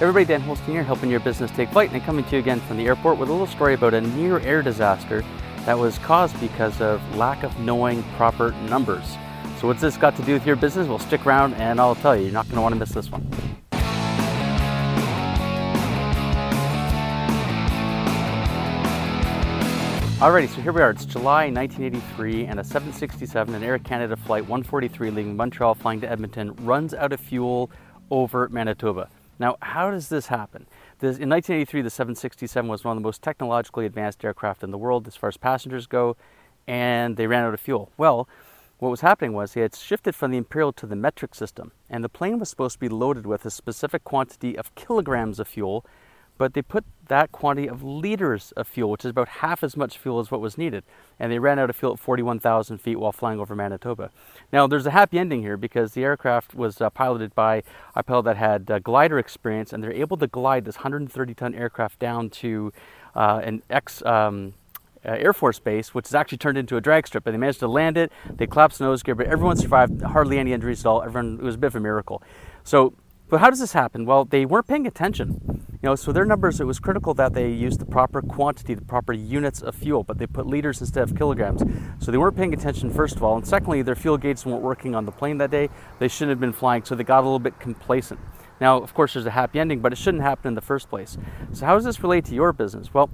Everybody, Dan Holstein here, helping your business take flight and coming to you again from the airport with a little story about a near air disaster that was caused because of lack of knowing proper numbers. So, what's this got to do with your business? Well, stick around and I'll tell you, you're not going to want to miss this one. Alrighty, so here we are. It's July 1983, and a 767, an Air Canada flight 143 leaving Montreal flying to Edmonton, runs out of fuel over Manitoba. Now, how does this happen? In 1983, the 767 was one of the most technologically advanced aircraft in the world as far as passengers go, and they ran out of fuel. Well, what was happening was they had shifted from the imperial to the metric system, and the plane was supposed to be loaded with a specific quantity of kilograms of fuel but they put that quantity of liters of fuel, which is about half as much fuel as what was needed, and they ran out of fuel at 41,000 feet while flying over Manitoba. Now, there's a happy ending here because the aircraft was uh, piloted by a pilot that had uh, glider experience, and they're able to glide this 130 ton aircraft down to uh, an ex. Um, uh, Air Force Base, which is actually turned into a drag strip, and they managed to land it. They collapsed the nose gear, but everyone survived. Hardly any injuries at all. Everyone it was a bit of a miracle. So, but how does this happen? Well, they weren't paying attention. You know, so their numbers, it was critical that they used the proper quantity, the proper units of fuel, but they put liters instead of kilograms. So they weren't paying attention, first of all. And secondly, their fuel gauges weren't working on the plane that day. They shouldn't have been flying, so they got a little bit complacent. Now, of course, there's a happy ending, but it shouldn't happen in the first place. So, how does this relate to your business? Well,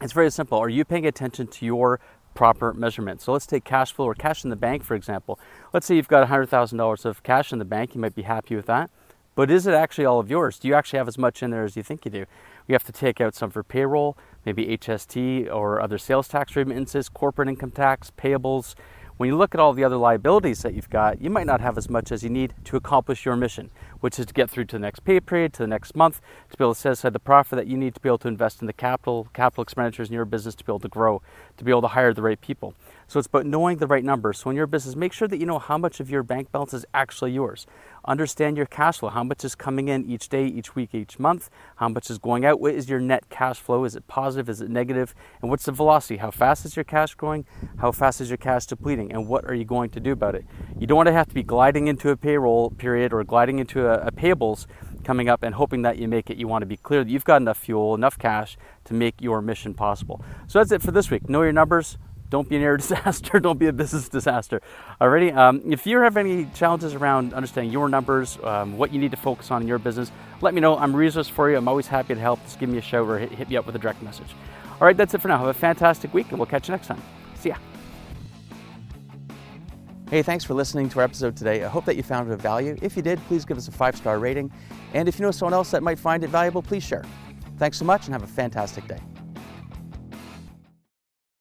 it's very simple. Are you paying attention to your proper measurement. So let's take cash flow or cash in the bank, for example. Let's say you've got $100,000 of cash in the bank. You might be happy with that. But is it actually all of yours? Do you actually have as much in there as you think you do? We have to take out some for payroll, maybe HST or other sales tax remittances, corporate income tax, payables. When you look at all the other liabilities that you've got, you might not have as much as you need to accomplish your mission, which is to get through to the next pay period, to the next month, to be able to set aside the profit that you need to be able to invest in the capital, capital expenditures in your business to be able to grow, to be able to hire the right people. So it's about knowing the right numbers. So in your business, make sure that you know how much of your bank balance is actually yours. Understand your cash flow, how much is coming in each day, each week, each month, how much is going out, what is your net cash flow, is it positive, is it negative, and what's the velocity, how fast is your cash growing, how fast is your cash depleting, and what are you going to do about it. You don't want to have to be gliding into a payroll period or gliding into a, a payables coming up and hoping that you make it. You want to be clear that you've got enough fuel, enough cash to make your mission possible. So that's it for this week. Know your numbers, don't be an air disaster. Don't be a business disaster. Alrighty. Um, if you have any challenges around understanding your numbers, um, what you need to focus on in your business, let me know. I'm resource for you. I'm always happy to help. Just give me a shout or hit, hit me up with a direct message. All right, that's it for now. Have a fantastic week, and we'll catch you next time. See ya. Hey, thanks for listening to our episode today. I hope that you found it of value. If you did, please give us a five star rating. And if you know someone else that might find it valuable, please share. Thanks so much and have a fantastic day.